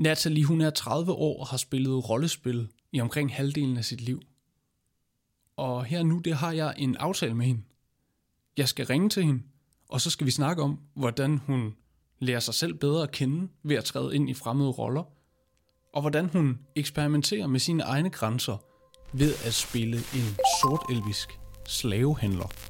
Natalie, hun er 30 år og har spillet rollespil i omkring halvdelen af sit liv. Og her nu, det har jeg en aftale med hende. Jeg skal ringe til hende, og så skal vi snakke om, hvordan hun lærer sig selv bedre at kende ved at træde ind i fremmede roller, og hvordan hun eksperimenterer med sine egne grænser ved at spille en sort elvisk slavehandler.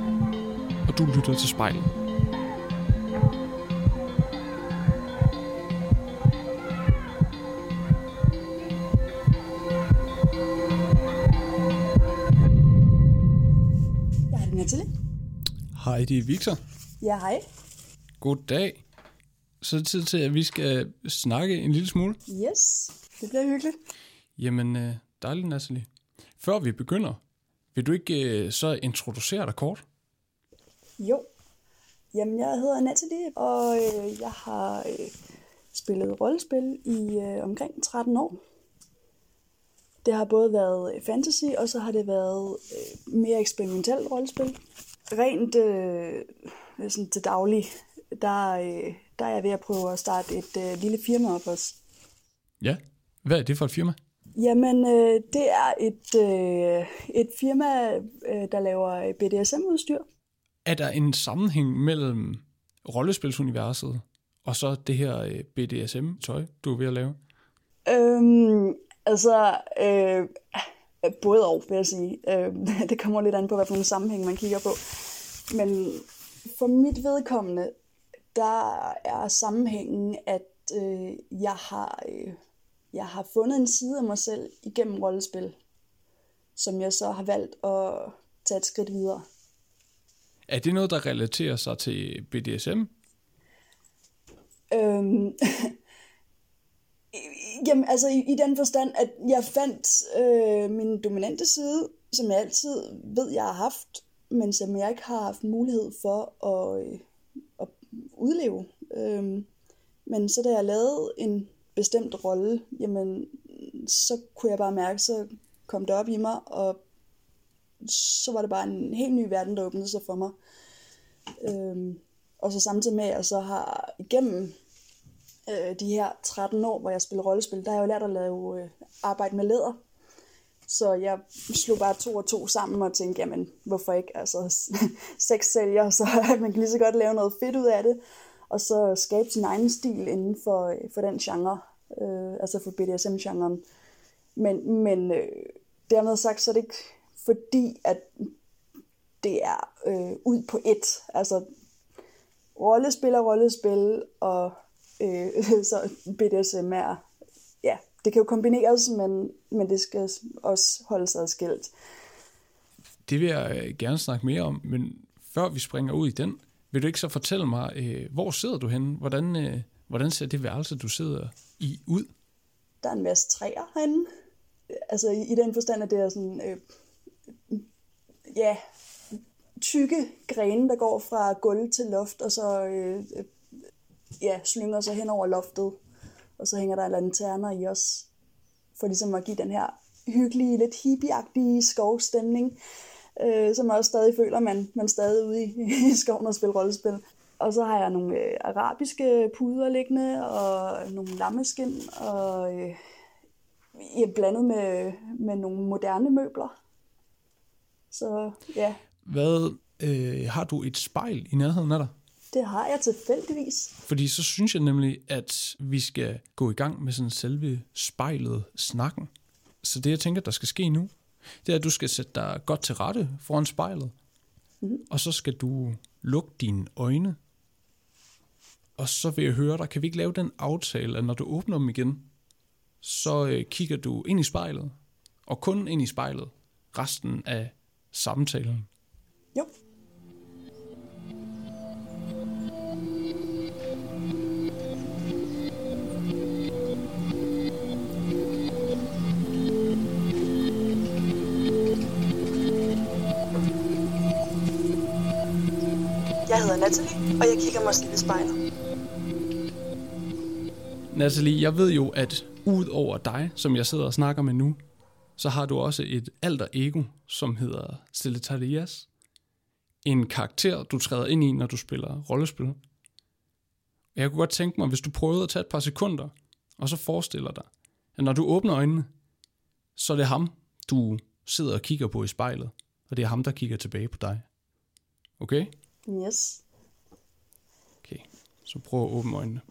og du lytter til spejlet. Jeg er det Natalie. Hej, det er Victor. Ja, hej. Goddag. Så er det tid til, at vi skal snakke en lille smule. Yes, det bliver hyggeligt. Jamen, øh, dejligt, Natalie. Før vi begynder, vil du ikke øh, så introducere dig kort? Jo. Jamen, jeg hedder Natalie, og øh, jeg har øh, spillet rollespil i øh, omkring 13 år. Det har både været øh, fantasy, og så har det været øh, mere eksperimentelt rollespil. Rent øh, sådan til daglig, der, øh, der er jeg ved at prøve at starte et øh, lille firma op også. Ja. Hvad er det for et firma? Jamen, øh, det er et, øh, et firma, øh, der laver BDSM-udstyr. Er der en sammenhæng mellem rollespilsuniverset og så det her øh, BDSM-tøj, du er ved at lave? Øhm, altså, øh, både og, vil jeg sige. Øh, det kommer lidt an på, hvad for en sammenhæng man kigger på. Men for mit vedkommende, der er sammenhængen, at øh, jeg har... Øh, jeg har fundet en side af mig selv igennem rollespil, som jeg så har valgt at tage et skridt videre. Er det noget, der relaterer sig til BDSM? Øhm, jamen, altså i, i den forstand, at jeg fandt øh, min dominante side, som jeg altid ved, jeg har haft, men som jeg ikke har haft mulighed for at, øh, at udleve. Øhm, men så da jeg lavede en bestemt rolle, jamen, så kunne jeg bare mærke, så kom det op i mig, og så var det bare en helt ny verden, der åbnede sig for mig. Øhm, og så samtidig med, at jeg så har igennem øh, de her 13 år, hvor jeg spiller rollespil, der har jeg jo lært at lave øh, arbejde med læder. Så jeg slog bare to og to sammen og tænkte, jamen hvorfor ikke? Altså seks sælger, så man kan lige så godt lave noget fedt ud af det. Og så skabe sin egen stil inden for, øh, for den genre, øh, altså for BDSM-genren. Men, men øh, dermed sagt, så er det ikke fordi, at det er øh, ud på et. Altså rollespil og rollespil, og øh, så BDSM er, ja, det kan jo kombineres, men, men det skal også holdes adskilt. Det vil jeg gerne snakke mere om, men før vi springer ud i den, vil du ikke så fortælle mig, øh, hvor sidder du henne? Hvordan, øh, hvordan ser det værelse, du sidder i, ud? Der er en masse træer herinde. Altså i, i den forstand, at det er sådan, øh, ja, tykke grene, der går fra gulv til loft, og så øh, øh ja, slynger sig hen over loftet. Og så hænger der lanterner i os, for ligesom at give den her hyggelige, lidt hippieagtige skovstemning, øh, som jeg også stadig føler, man, man stadig ude i, i skoven og spiller rollespil. Og så har jeg nogle øh, arabiske puder liggende, og nogle lammeskin, og øh, ja, blandet med, med nogle moderne møbler. Så ja. Hvad, øh, har du et spejl i nærheden af dig? Det har jeg tilfældigvis. Fordi så synes jeg nemlig, at vi skal gå i gang med sådan selve spejlet snakken. Så det, jeg tænker, der skal ske nu, det er, at du skal sætte dig godt til rette foran spejlet. Mm. Og så skal du lukke dine øjne. Og så vil jeg høre dig, kan vi ikke lave den aftale, at når du åbner dem igen, så øh, kigger du ind i spejlet, og kun ind i spejlet, resten af samtalen. Jo. Jeg hedder Natalie, og jeg kigger mig lidt i spejlet. Natalie, jeg ved jo, at ud over dig, som jeg sidder og snakker med nu, så har du også et alter ego, som hedder Steletarias. En karakter, du træder ind i, når du spiller rollespil. Jeg kunne godt tænke mig, hvis du prøvede at tage et par sekunder, og så forestiller dig, at når du åbner øjnene, så er det ham, du sidder og kigger på i spejlet, og det er ham, der kigger tilbage på dig. Okay? Yes. Okay, så prøv at åbne øjnene.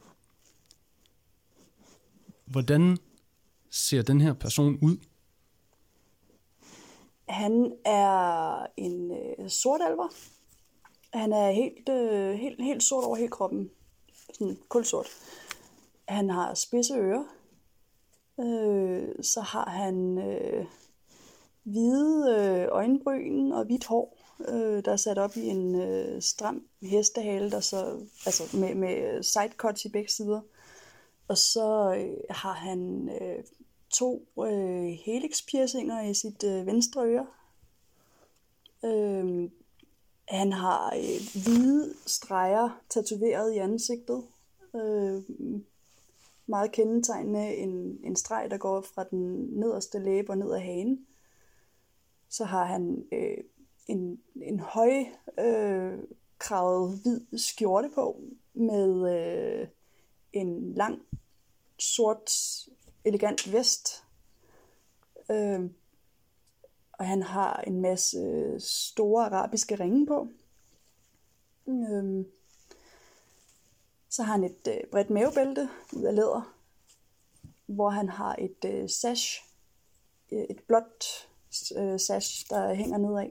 Hvordan ser den her person ud? Han er en øh, sort alver. Han er helt, øh, helt, helt sort over hele kroppen. Sådan kulsort. Han har spidse ører. Øh, så har han øh, hvide øh, øjenbryn og hvidt hår, øh, der er sat op i en øh, stram hestehale, der så, altså med, med sidecuts i begge sider. Og så øh, har han øh, to øh, helix-piercinger i sit øh, venstre øre. Øh, han har øh, hvide streger tatoveret i ansigtet. Øh, meget kendetegnende en, en streg, der går fra den nederste læbe og ned ad hagen. Så har han øh, en, en høj øh, kravet hvid skjorte på med øh, en lang sort elegant vest. Øh, og han har en masse store arabiske ringe på. Øh, så har han et øh, bredt mavebælte ud af læder, hvor han har et øh, sash, øh, et blåt øh, sash, der hænger nedad,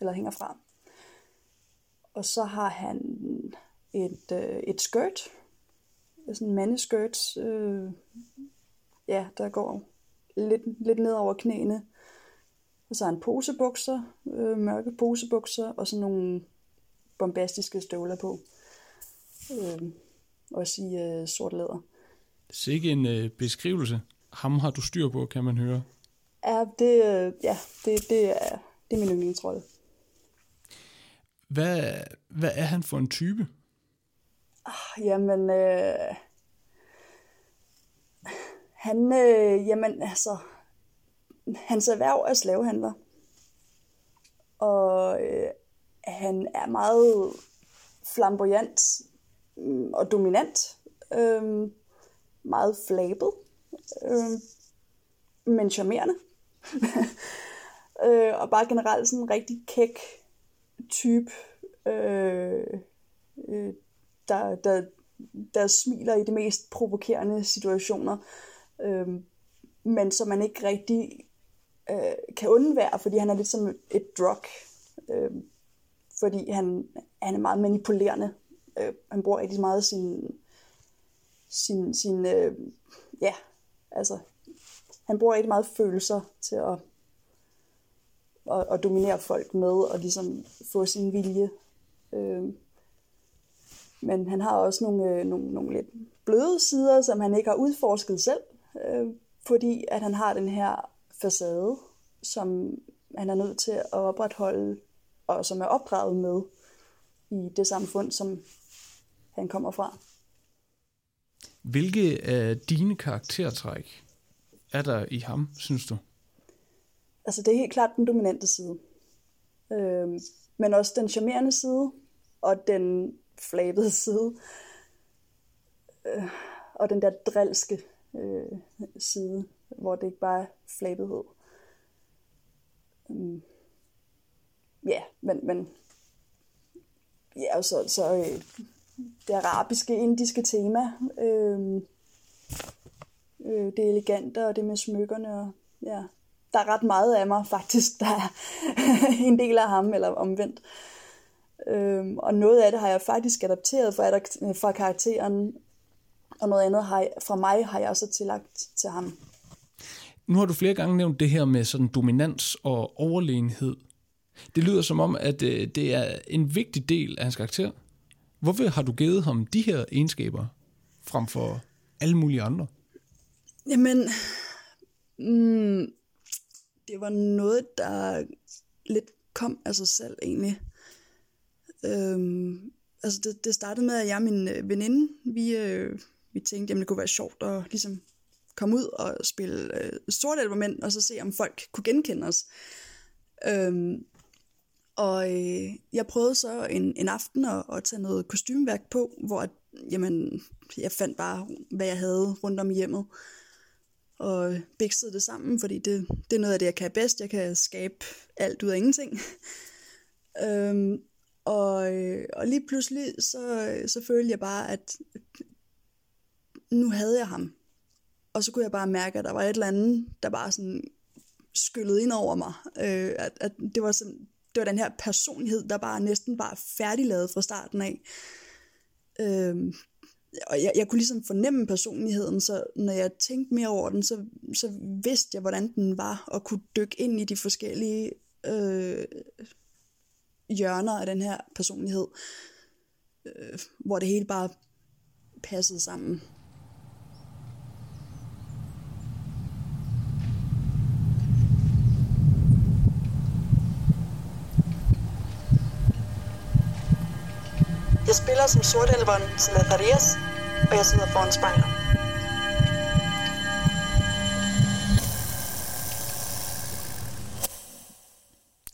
eller hænger fra. Og så har han et, øh, et skirt, sådan en mandeskirt, øh, ja, der går lidt, lidt ned over knæene. Og så har han posebukser, øh, mørke posebukser, og sådan nogle bombastiske støvler på. Øh, også i øh, sort læder. Det er ikke en øh, beskrivelse. Ham har du styr på, kan man høre. Ja, det, øh, ja, det, det, er, det er min yndlingsrolle. Hvad, hvad er han for en type? Ah, jamen, øh, han, øh, jamen, altså, hans erhverv er slavehandler. Og øh, han er meget flamboyant mm, og dominant. Øh, meget flabet. Øh, men charmerende. øh, og bare generelt sådan en rigtig kæk type, øh, øh, der, der, der smiler i de mest provokerende situationer, øh, men som man ikke rigtig øh, kan undvære, fordi han er lidt som et drug, øh, fordi han, han er meget manipulerende. Øh, han bruger rigtig meget sin, sin, sin øh, ja, altså, han bruger rigtig meget følelser til at, at, at dominere folk med, og ligesom få sin vilje. Øh, men han har også nogle, øh, nogle, nogle lidt bløde sider, som han ikke har udforsket selv, øh, fordi at han har den her facade, som han er nødt til at opretholde, og som er opdraget med i det samfund, som han kommer fra. Hvilke af dine karaktertræk er der i ham, synes du? Altså det er helt klart den dominante side. Øh, men også den charmerende side, og den flabede side. Øh, og den der drilske øh, side, hvor det ikke bare er flabethed. Um, mm. ja, men, men ja, og så, så øh, det arabiske, indiske tema, øh, øh, det elegante og det med smykkerne, og ja, der er ret meget af mig faktisk, der er en del af ham, eller omvendt. Øhm, og noget af det har jeg faktisk adapteret fra, fra karakteren, og noget andet har jeg, fra mig har jeg også tillagt til ham. Nu har du flere gange nævnt det her med sådan dominans og overlegenhed. Det lyder som om, at øh, det er en vigtig del af hans karakter. Hvorfor har du givet ham de her egenskaber frem for alle mulige andre? Jamen, mm, det var noget, der lidt kom af sig selv egentlig. Øhm, altså det, det startede med, at jeg og min øh, veninde, vi, øh, vi tænkte, jamen det kunne være sjovt at ligesom komme ud og spille øh, sort mænd, og så se, om folk kunne genkende os. Øhm, og øh, jeg prøvede så en, en aften at, at tage noget kostymeværk på, hvor jamen, jeg fandt bare, hvad jeg havde rundt om hjemmet. Og biksede det sammen, fordi det, det er noget af det, jeg kan bedst. Jeg kan skabe alt ud af ingenting. øhm, og, øh, og lige pludselig, så, så følte jeg bare, at nu havde jeg ham. Og så kunne jeg bare mærke, at der var et eller andet, der bare sådan skyllede ind over mig. Øh, at, at det var sådan, det var den her personlighed, der bare næsten var færdiglavet fra starten af. Øh, og jeg, jeg kunne ligesom fornemme personligheden, så når jeg tænkte mere over den, så, så vidste jeg, hvordan den var, og kunne dykke ind i de forskellige øh, hjørner af den her personlighed, øh, hvor det hele bare passede sammen. Jeg spiller som sortelveren Zacharias, og jeg sidder foran spejlet.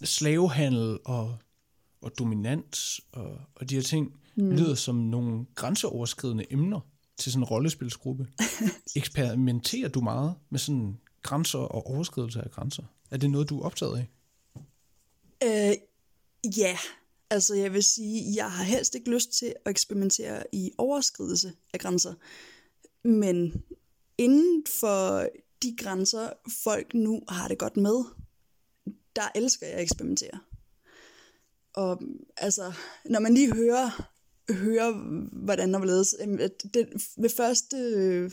Slavehandel og, og dominans og, og de her ting mm. lyder som nogle grænseoverskridende emner til sådan en rollespilsgruppe. Eksperimenterer du meget med sådan grænser og overskridelse af grænser? Er det noget, du er optaget af? Øh, ja, Altså jeg vil sige, jeg har helst ikke lyst til at eksperimentere i overskridelse af grænser. Men inden for de grænser, folk nu har det godt med, der elsker jeg at eksperimentere. Og altså, når man lige hører, hører hvordan der ledes, det, ved første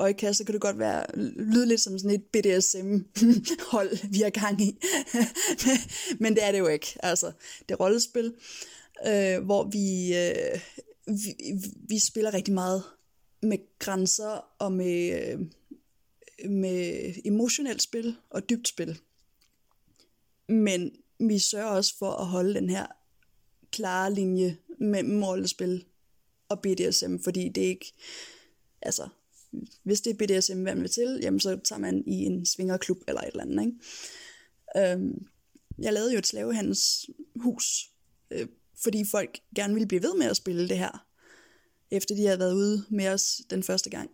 øjekast, så kan det godt være, lyde lidt som sådan et BDSM-hold, vi har gang i. Men det er det jo ikke. Altså, det er rollespil, øh, hvor vi, øh, vi, vi spiller rigtig meget med grænser og med, øh, med emotionelt spil og dybt spil. Men vi sørger også for at holde den her klare linje mellem rollespil og BDSM, fordi det er ikke, altså, hvis det er BDSM, man vil til, jamen så tager man i en svingerklub eller et eller andet. Ikke? Øhm, jeg lavede jo et slavehandelshus, øh, fordi folk gerne ville blive ved med at spille det her, efter de havde været ude med os den første gang.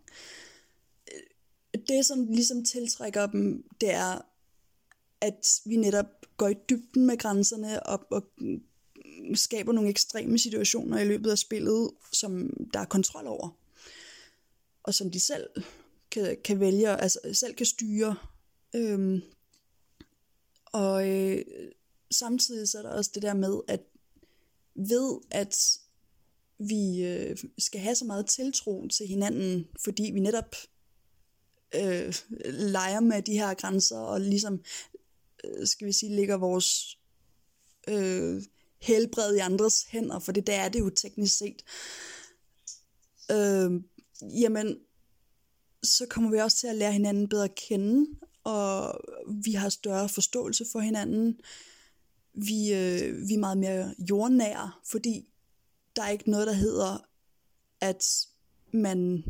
Øh, det, som ligesom tiltrækker dem, det er, at vi netop går i dybden med grænserne og, og skaber nogle ekstreme situationer i løbet af spillet, som der er kontrol over og som de selv kan, kan vælge, altså selv kan styre. Øhm, og øh, samtidig så er der også det der med, at ved at vi øh, skal have så meget tiltro til hinanden, fordi vi netop øh, leger med de her grænser, og ligesom, øh, skal vi sige, ligger vores øh, helbred i andres hænder, for det der er det jo teknisk set. Øh, jamen, så kommer vi også til at lære hinanden bedre at kende, og vi har større forståelse for hinanden. Vi, øh, vi er meget mere jordnære, fordi der er ikke noget, der hedder, at man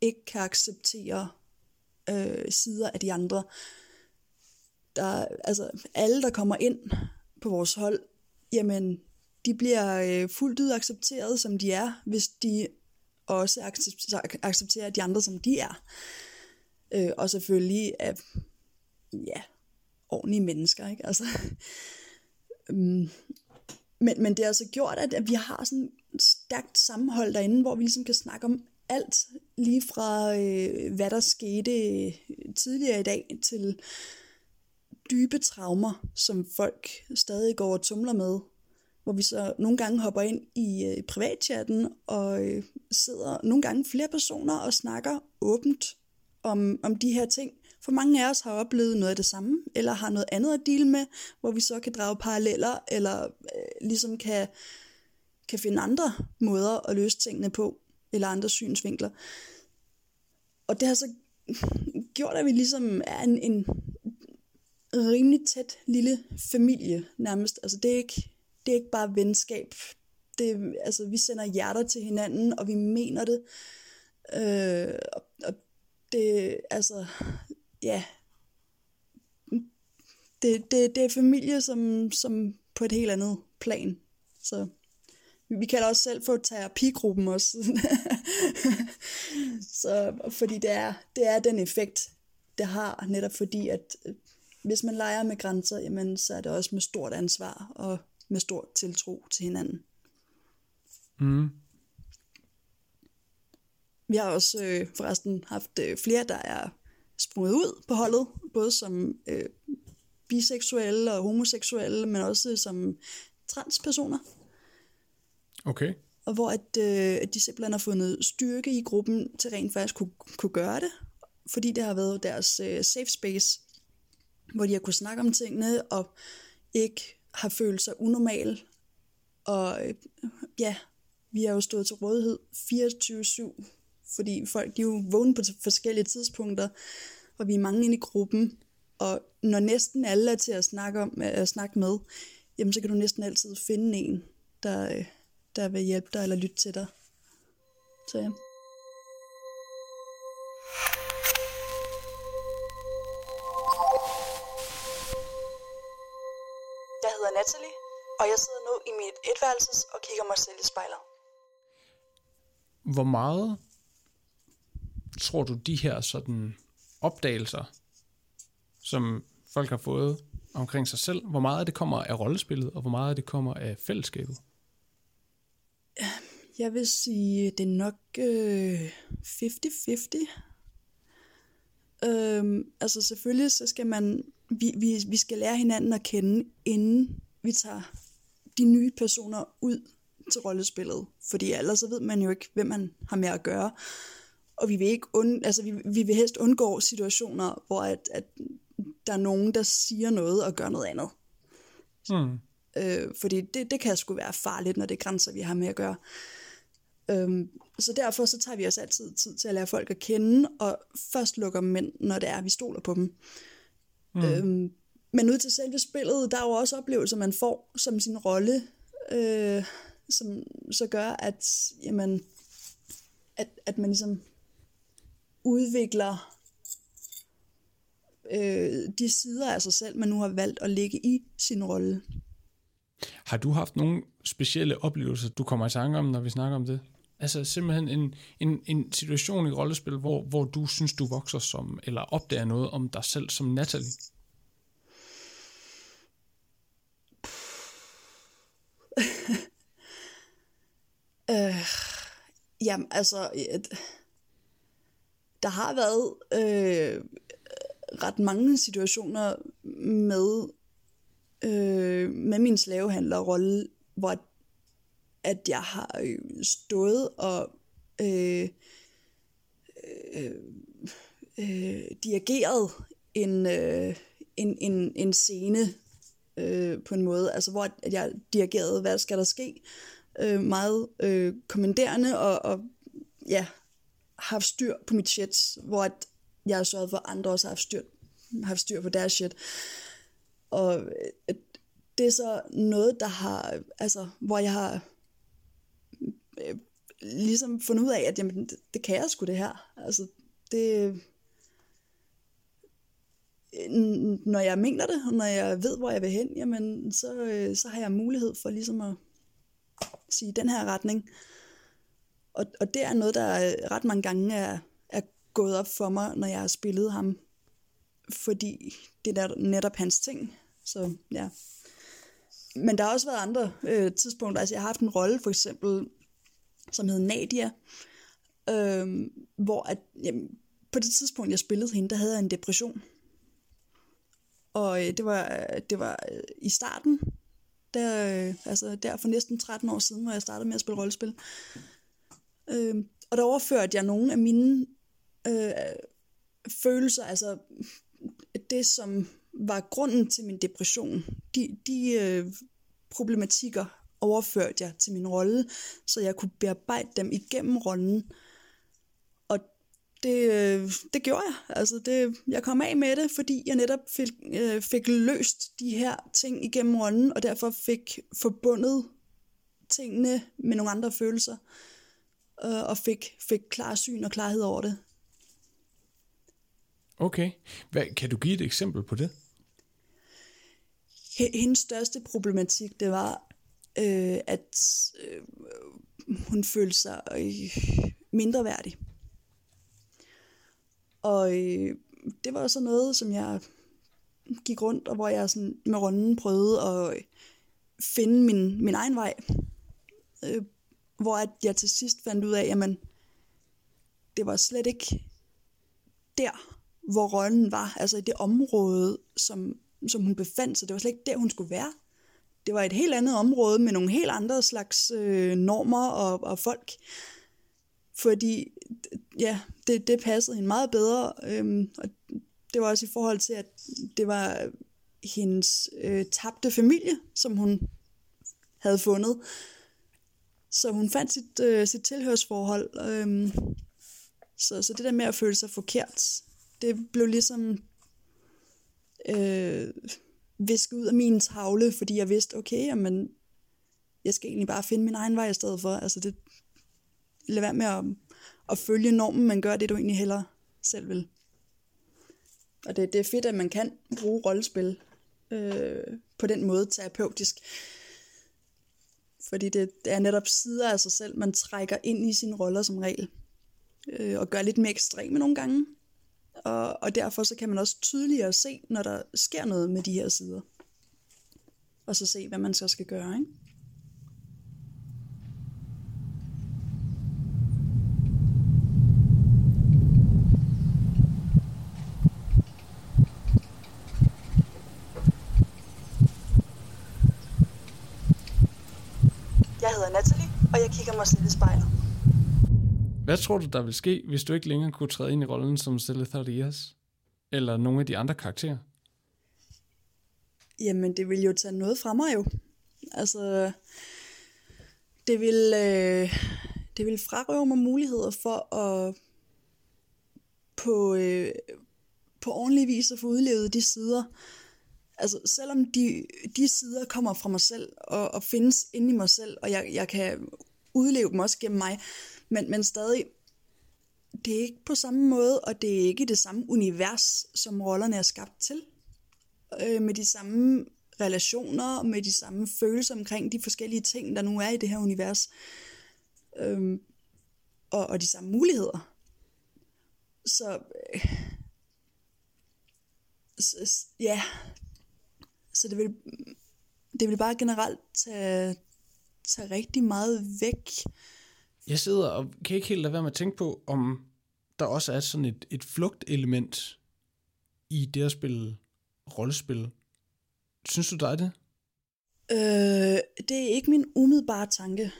ikke kan acceptere øh, sider af de andre. Der, altså, alle, der kommer ind på vores hold, jamen, de bliver øh, fuldt ud accepteret, som de er, hvis de også acceptere de andre, som de er. Øh, og selvfølgelig af ja, ordentlige mennesker. Ikke? Altså, um, men, men det har altså gjort, at, at vi har sådan et stærkt sammenhold derinde, hvor vi ligesom kan snakke om alt, lige fra øh, hvad der skete øh, tidligere i dag, til dybe traumer, som folk stadig går og tumler med, hvor vi så nogle gange hopper ind i øh, privatchatten og øh, sidder nogle gange flere personer og snakker åbent om, om de her ting. For mange af os har oplevet noget af det samme, eller har noget andet at dele med, hvor vi så kan drage paralleller, eller øh, ligesom kan, kan finde andre måder at løse tingene på, eller andre synsvinkler. Og det har så gjort, at vi ligesom er en, en rimelig tæt lille familie nærmest. Altså det er ikke det er ikke bare venskab, det, altså, vi sender hjerter til hinanden, og vi mener det. Øh, og, og det, altså, ja, det, det, det er familie, som, som på et helt andet plan. Så vi kalder os selv for terapigruppen også. så, fordi det er, det er den effekt, det har, netop fordi, at øh, hvis man leger med grænser, jamen, så er det også med stort ansvar og med stor tiltro til hinanden. Mm. Vi har også øh, forresten haft øh, flere, der er sprunget ud på holdet, både som øh, biseksuelle og homoseksuelle, men også som transpersoner. Okay. Og hvor at, øh, at de simpelthen har fundet styrke i gruppen til rent faktisk kunne, kunne gøre det, fordi det har været deres øh, safe space, hvor de har kunne snakke om tingene, og ikke har følt sig unormal. Og øh, ja, vi har jo stået til rådighed 24-7, fordi folk de er jo vågne på forskellige tidspunkter, og vi er mange inde i gruppen, og når næsten alle er til at snakke, om, øh, at snakke med, jamen så kan du næsten altid finde en, der, øh, der vil hjælpe dig eller lytte til dig. Så ja. Etværelses og kigger mig selv i spejlet. Hvor meget tror du, de her sådan opdagelser, som folk har fået omkring sig selv, hvor meget af det kommer af rollespillet, og hvor meget af det kommer af fællesskabet? Jeg vil sige, det er nok øh, 50-50. Øhm, altså selvfølgelig så skal man, vi, vi, vi skal lære hinanden at kende, inden vi tager de nye personer ud til rollespillet. Fordi ellers så ved man jo ikke, hvem man har med at gøre. Og vi vil, ikke und, altså vi, vi vil helst undgå situationer, hvor at, at der er nogen, der siger noget og gør noget andet. Hmm. Øh, fordi det, det kan sgu være farligt, når det er grænser, vi har med at gøre. Øhm, så derfor så tager vi os altid tid til at lære folk at kende, og først lukker mænd, når det er, vi stoler på dem. Mm. Øhm, men ud til selve spillet, der er jo også oplevelser, man får som sin rolle, øh, som så gør, at, jamen, at, at man ligesom udvikler øh, de sider af sig selv, man nu har valgt at ligge i sin rolle. Har du haft nogle specielle oplevelser, du kommer i tanke om, når vi snakker om det? Altså simpelthen en, en, en situation i rollespil, hvor, hvor du synes, du vokser som, eller opdager noget om dig selv som Natalie? Øh, jamen, altså, øh, der har været øh, ret mange situationer med, øh, med min slavehandlerrolle, hvor at jeg har øh, stået og øh, øh, øh, dirigeret en, øh, en, en, en scene øh, på en måde, altså hvor at jeg dirigerede, hvad skal der ske, øh, meget øh, kommanderende og, og ja, haft styr på mit shit, hvor at jeg har sørget for, at andre også har haft styr, haft styr på deres shit. Og øh, det er så noget, der har, altså, hvor jeg har øh, ligesom fundet ud af, at jamen, det, det kan jeg sgu det her. Altså, det, øh, når jeg mener det, og når jeg ved, hvor jeg vil hen, jamen, så, øh, så har jeg mulighed for ligesom at sige den her retning. Og, og det er noget, der øh, ret mange gange er, er gået op for mig, når jeg har spillet ham. Fordi det er netop hans ting. Så ja. Men der har også været andre øh, tidspunkter. Altså jeg har haft en rolle for eksempel, som hed Nadia. Øh, hvor at, jamen, på det tidspunkt, jeg spillede hende, der havde jeg en depression. Og øh, det var, øh, det var øh, i starten, der, øh, altså der for næsten 13 år siden, hvor jeg startede med at spille rollespil. Øh, og der overførte jeg nogle af mine øh, følelser, altså det, som var grunden til min depression, de, de øh, problematikker overførte jeg til min rolle, så jeg kunne bearbejde dem igennem rollen. Øh, det, øh, det gjorde jeg. Altså det, jeg kom af med det, fordi jeg netop fik, øh, fik løst de her ting igennem rollen, og derfor fik forbundet tingene med nogle andre følelser, øh, og fik, fik klar syn og klarhed over det. Okay. Hvad, kan du give et eksempel på det? Hendes største problematik, det var, øh, at øh, hun følte sig øh, mindre værdig. Og øh, det var så noget, som jeg gik rundt, og hvor jeg sådan med runden prøvede at øh, finde min, min egen vej. Øh, hvor at jeg til sidst fandt ud af, at det var slet ikke der, hvor rollen var, altså i det område, som, som hun befandt sig. Det var slet ikke der, hun skulle være. Det var et helt andet område med nogle helt andre slags øh, normer og, og folk. Fordi ja, det, det passede hende meget bedre. Øhm, og det var også i forhold til, at det var hendes øh, tabte familie, som hun havde fundet. Så hun fandt sit, øh, sit tilhørsforhold. Øhm, så, så det der med at føle sig forkert, det blev ligesom øh, visket ud af min tavle, fordi jeg vidste, okay, jamen, jeg skal egentlig bare finde min egen vej i stedet for. Altså det, lad være med at, at følge normen, men gør det, du egentlig heller selv vil. Og det, det er fedt, at man kan bruge rollespil øh, på den måde terapeutisk. Fordi det, det er netop sider af sig selv, man trækker ind i sine roller som regel. Øh, og gør lidt mere ekstreme nogle gange. Og, og derfor så kan man også tydeligere se, når der sker noget med de her sider. Og så se, hvad man så skal gøre. Ikke? Jeg hedder Natalie, og jeg kigger mig selv i spejlet. Hvad tror du, der vil ske, hvis du ikke længere kunne træde ind i rollen som Celetharias? Eller nogle af de andre karakterer? Jamen, det vil jo tage noget fra mig jo. Altså, det vil, øh, det vil frarøve mig muligheder for at på, øh, på ordentlig vis at få udlevet de sider, altså selvom de, de sider kommer fra mig selv og, og findes inde i mig selv, og jeg, jeg kan udleve dem også gennem mig, men, men stadig, det er ikke på samme måde, og det er ikke det samme univers, som rollerne er skabt til. Øh, med de samme relationer, med de samme følelser omkring de forskellige ting, der nu er i det her univers. Øh, og, og de samme muligheder. Så, øh, så ja, så det vil, det vil bare generelt tage, tage rigtig meget væk. Jeg sidder og kan ikke helt lade være med at tænke på, om der også er sådan et, et flugtelement i det at spille rollespil. Synes du, der er det? Øh, det er ikke min umiddelbare tanke.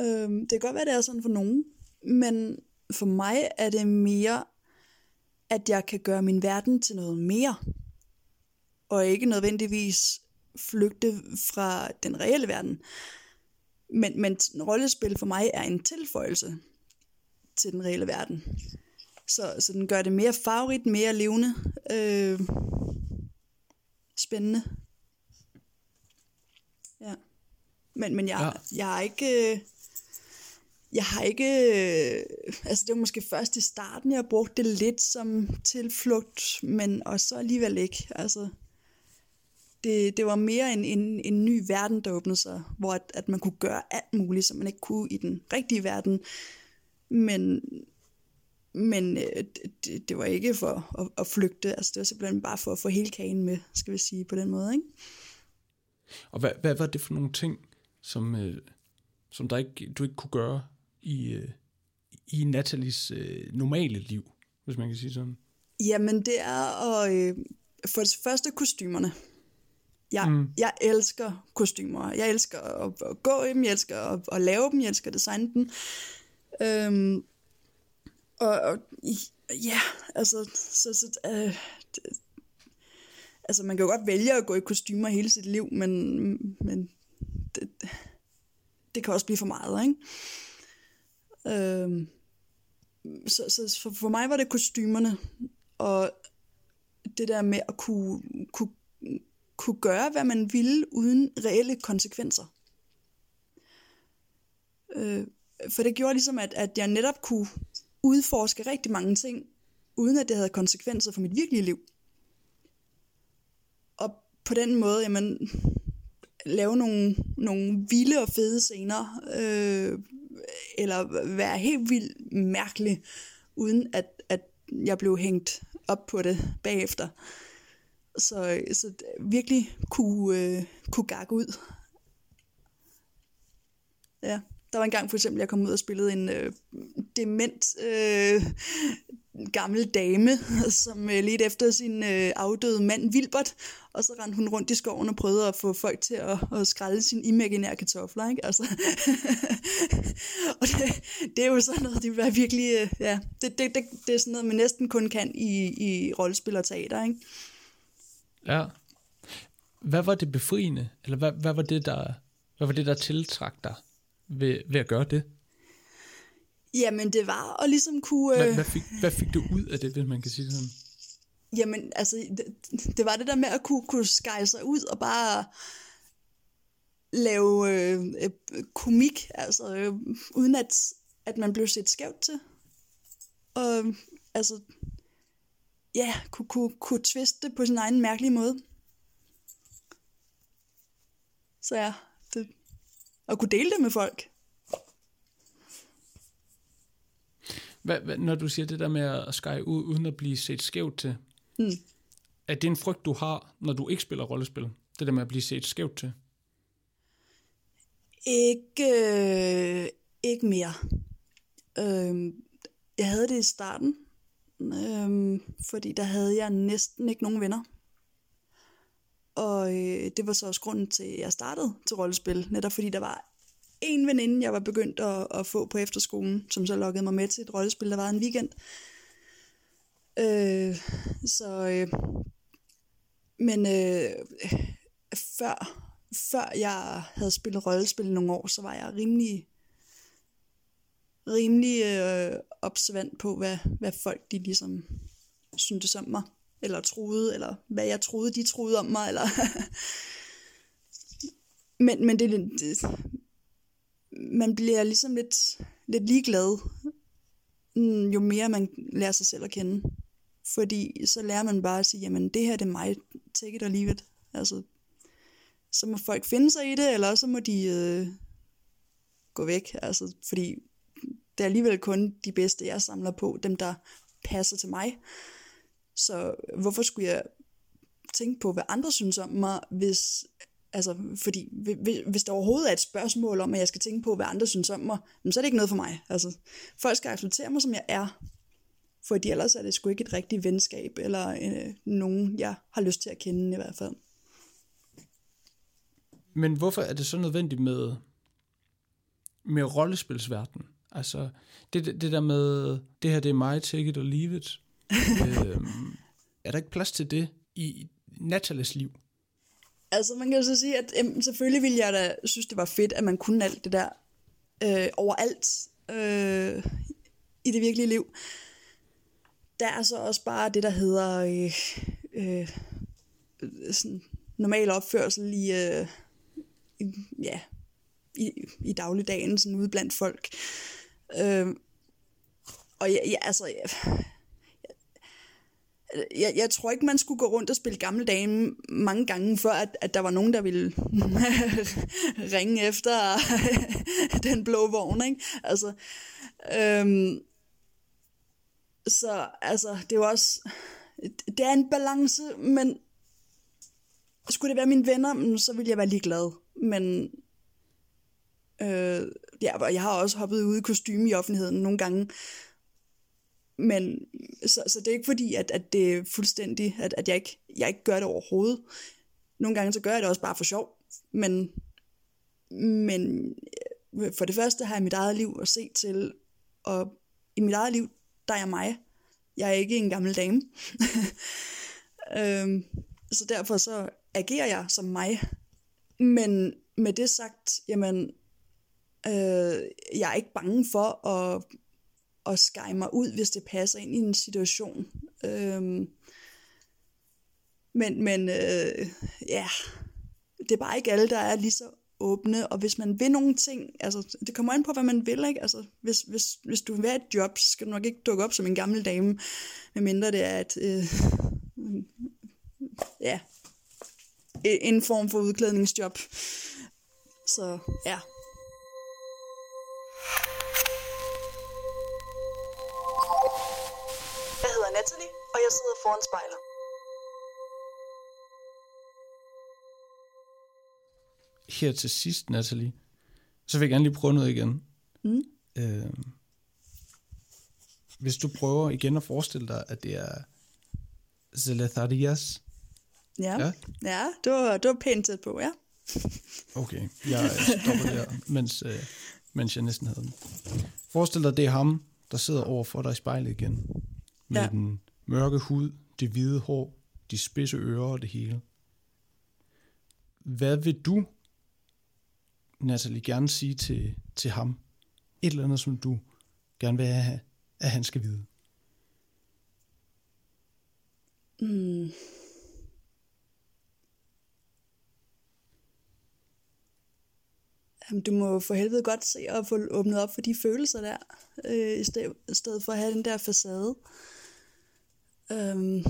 Øh, det kan godt være, det er sådan for nogen, men for mig er det mere, at jeg kan gøre min verden til noget mere og ikke nødvendigvis flygte fra den reelle verden. Men, men rollespil for mig er en tilføjelse til den reelle verden. Så, så den gør det mere farverigt, mere levende, øh, spændende. Ja. Men, men jeg, ja. jeg har ikke... Jeg har ikke, øh, altså det var måske først i starten, jeg brugte det lidt som tilflugt, men også så alligevel ikke. Altså, det, det var mere en, en, en ny verden, der åbnede sig, hvor at, at man kunne gøre alt muligt, som man ikke kunne i den rigtige verden. Men, men øh, det, det var ikke for at, at flygte, altså det var simpelthen bare for at få hele kagen med, skal vi sige på den måde. Ikke? Og hvad, hvad var det for nogle ting, som, øh, som der ikke, du ikke kunne gøre i, øh, i Nathalies øh, normale liv, hvis man kan sige sådan? Jamen det er at, øh, for det første kostymerne. Jeg, mm. jeg elsker kostymer. Jeg elsker at, at gå i dem, jeg elsker at, at lave dem, jeg elsker at designe dem. Øhm, og, og ja, altså, så, så, øh, det, altså man kan jo godt vælge at gå i kostymer hele sit liv, men, men det, det kan også blive for meget, ikke? Øhm, så, så for, for mig var det kostymerne, og det der med at kunne, kunne kunne gøre, hvad man ville, uden reelle konsekvenser. Øh, for det gjorde ligesom, at, at jeg netop kunne udforske rigtig mange ting, uden at det havde konsekvenser for mit virkelige liv. Og på den måde, jamen, lave nogle, nogle vilde og fede scener, øh, eller være helt vildt mærkelig, uden at, at jeg blev hængt op på det bagefter. Så, så virkelig kunne, øh, kunne gakke ud. Ja. Der var en gang for eksempel, jeg kom ud og spillede en øh, dement øh, gammel dame, som øh, lidt efter sin øh, afdøde mand Wilbert, og så rendte hun rundt i skoven og prøvede at få folk til at, at skrælle sine imaginære kartofler. Ikke? Altså. og det, det er jo sådan noget, det var virkelig, øh, ja, det, det, det, det er sådan noget, man næsten kun kan i, i rollespil og teater. Ikke? Ja. Hvad var det befriende, eller hvad, hvad var det, der, hvad var det, der tiltrak dig ved, ved at gøre det? Jamen, det var at ligesom kunne... Hvad, Øh, hvad, fik, hvad fik du ud af det, hvis man kan sige det sådan? jamen, altså, det, det var det der med at kunne, kunne skære sig ud og bare lave øh, øh, komik, altså øh, uden at, at man blev set skævt til. Og altså, ja, kunne, kunne, kunne twiste det på sin egen mærkelige måde. Så ja, det, og kunne dele det med folk. Hvad, hvad, når du siger det der med at skære ud, uden at blive set skævt til, Mm. er det en frygt, du har, når du ikke spiller rollespil? Det der med at blive set skævt til? Ikke, øh, ikke mere. Øh, jeg havde det i starten, øh, fordi der havde jeg næsten ikke nogen venner. Og øh, det var så også grunden til, at jeg startede til rollespil, netop fordi der var en veninde, jeg var begyndt at, at få på efterskolen, som så lokkede mig med til et rollespil, der var en weekend. Øh, så, øh, men øh, før, før jeg havde spillet rollespil nogle år, så var jeg rimelig, rimelig øh, opsvand på, hvad, hvad folk de ligesom syntes om mig, eller troede, eller hvad jeg troede, de troede om mig, eller... men, men det, det, man bliver ligesom lidt, lidt ligeglad, mm, jo mere man lærer sig selv at kende. Fordi så lærer man bare at sige, jamen det her det er mig, take it or leave it. Altså, så må folk finde sig i det, eller så må de øh, gå væk. Altså, fordi det er alligevel kun de bedste, jeg samler på, dem der passer til mig. Så hvorfor skulle jeg tænke på, hvad andre synes om mig, hvis, altså, fordi hvis der overhovedet er et spørgsmål om, at jeg skal tænke på, hvad andre synes om mig, så er det ikke noget for mig. Altså, folk skal acceptere mig, som jeg er, fordi ellers er det sgu ikke et rigtigt venskab, eller øh, nogen, jeg har lyst til at kende i hvert fald. Men hvorfor er det så nødvendigt med, med rollespilsverdenen? Altså, det, det der med, det her det er mig, take it or leave it. øhm, er der ikke plads til det i Natales liv? Altså, man kan jo så sige, at øhm, selvfølgelig ville jeg da synes, det var fedt, at man kunne alt det der øh, overalt øh, i det virkelige liv. Der er så også bare det, der hedder øh, øh, sådan normal opførsel i, øh, i, ja, i, i dagligdagen, sådan ude blandt folk. Øh, og ja, ja, altså, ja, jeg, jeg tror ikke, man skulle gå rundt og spille gamle dame mange gange, før at, at der var nogen, der ville ringe efter den blå vogn. Ikke? Altså, øhm, så altså, det er jo også... Det er en balance, men skulle det være mine venner, så ville jeg være ligeglad. Men øh, ja, jeg har også hoppet ud i kostume i offentligheden nogle gange, men så, så det er ikke fordi, at, at det er fuldstændig, at, at jeg, ikke, jeg ikke gør det overhovedet. Nogle gange så gør jeg det også bare for sjov, men, men øh, for det første har jeg mit eget liv at se til, og i mit eget liv, der er jeg mig. Jeg er ikke en gammel dame. øhm, så derfor så agerer jeg som mig. Men med det sagt, jamen, øh, jeg er ikke bange for at at skære mig ud, hvis det passer ind i en situation. Øh, men men øh, ja, det er bare ikke alle, der er lige så åbne, og hvis man vil nogle ting, altså det kommer an på, hvad man vil, ikke? Altså, hvis, hvis, hvis du vil have et job, så skal du nok ikke dukke op som en gammel dame, medmindre det er et, øh, ja, en form for udklædningsjob. Så ja. Natalie, og jeg sidder foran spejlet. Her til sidst, Natalie, så vil jeg gerne lige prøve noget igen. Mm. Øh, hvis du prøver igen at forestille dig, at det er Zelatharias. Ja, Ja. ja. ja det, var, det var pænt tæt på, ja. Okay, jeg stopper der, mens, øh, mens jeg næsten havde den. Forestil dig, det er ham, der sidder over for dig i spejlet igen. Med ja. Den mørke hud, det hvide hår, de spidse ører og det hele. Hvad vil du, Natalie, gerne sige til, til ham? Et eller andet, som du gerne vil have, at han skal vide. Mm. Jamen, du må for helvede godt se at få åbnet op for de følelser der, øh, i, stedet, i stedet for at have den der facade. Øhm,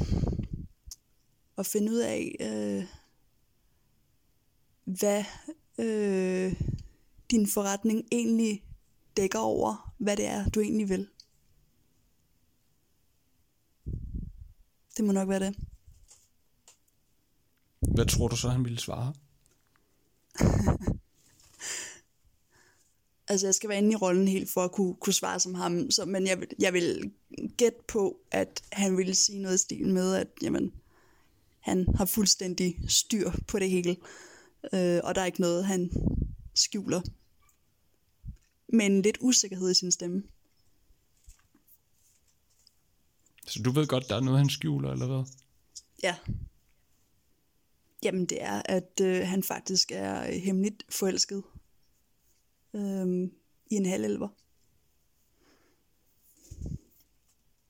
og finde ud af, øh, hvad øh, din forretning egentlig dækker over, hvad det er, du egentlig vil. Det må nok være det. Hvad tror du så, han ville svare? Altså, jeg skal være inde i rollen helt for at kunne, kunne svare som ham. Så, men jeg, vil- jeg vil gætte på, at han ville sige noget i stil med, at jamen, han har fuldstændig styr på det hele. Øh, og der er ikke noget, han skjuler. Men lidt usikkerhed i sin stemme. Så du ved godt, der er noget, han skjuler, eller hvad? Ja. Jamen, det er, at øh, han faktisk er hemmeligt forelsket øh, i en halvelver.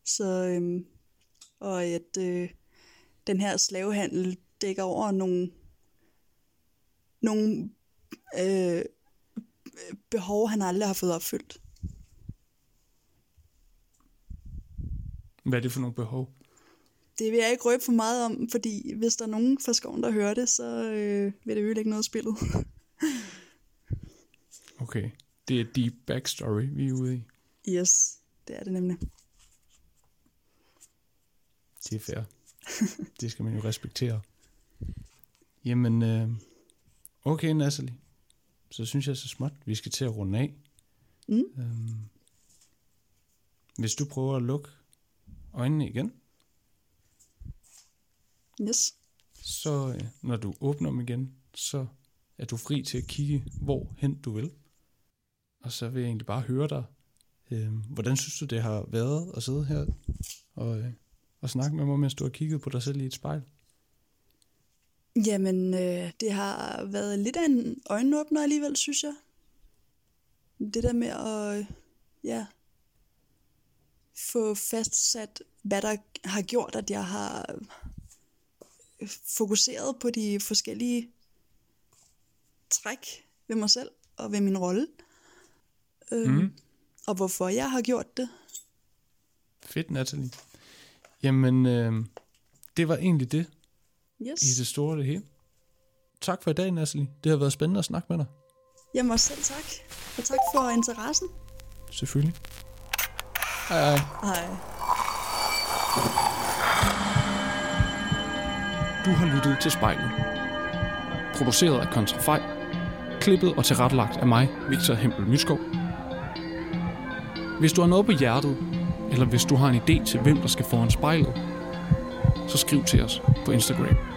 Så, øh, og at øh, den her slavehandel dækker over nogle, nogle øh, behov, han aldrig har fået opfyldt. Hvad er det for nogle behov? Det vil jeg ikke røbe for meget om, fordi hvis der er nogen fra skoven, der hører det, så øh, vil det ødelægge noget af spillet. Okay, det er deep backstory, vi er ude i. yes, det er det nemlig. Det er fair. det skal man jo respektere. Jamen, øh, okay Natalie. Så synes jeg så småt, vi skal til at runde af. Mm. Øhm, hvis du prøver at lukke øjnene igen, Yes. så øh, når du åbner dem igen, så er du fri til at kigge, hvor hen du vil. Og så vil jeg egentlig bare høre dig, øh, hvordan synes du, det har været at sidde her og, øh, og snakke med mig, mens du har kigget på dig selv i et spejl? Jamen, øh, det har været lidt af en øjenåbner alligevel, synes jeg. Det der med at øh, ja, få fastsat, hvad der har gjort, at jeg har øh, fokuseret på de forskellige træk ved mig selv og ved min rolle. Øh, Mm. Og hvorfor jeg har gjort det. Fedt, Natalie. Jamen, øh, det var egentlig det Yes. i det store og det hele. Tak for i dag, Natalie. Det har været spændende at snakke med dig. Jamen også selv tak. Og tak for interessen. Selvfølgelig. Hej hej. Hej. Du har lyttet til spejlet. Produceret af Kontrafej. Klippet og tilrettelagt af mig, Victor Hempel Myskov. Hvis du har noget på hjertet, eller hvis du har en idé til, hvem der skal foran spejlet, så skriv til os på Instagram.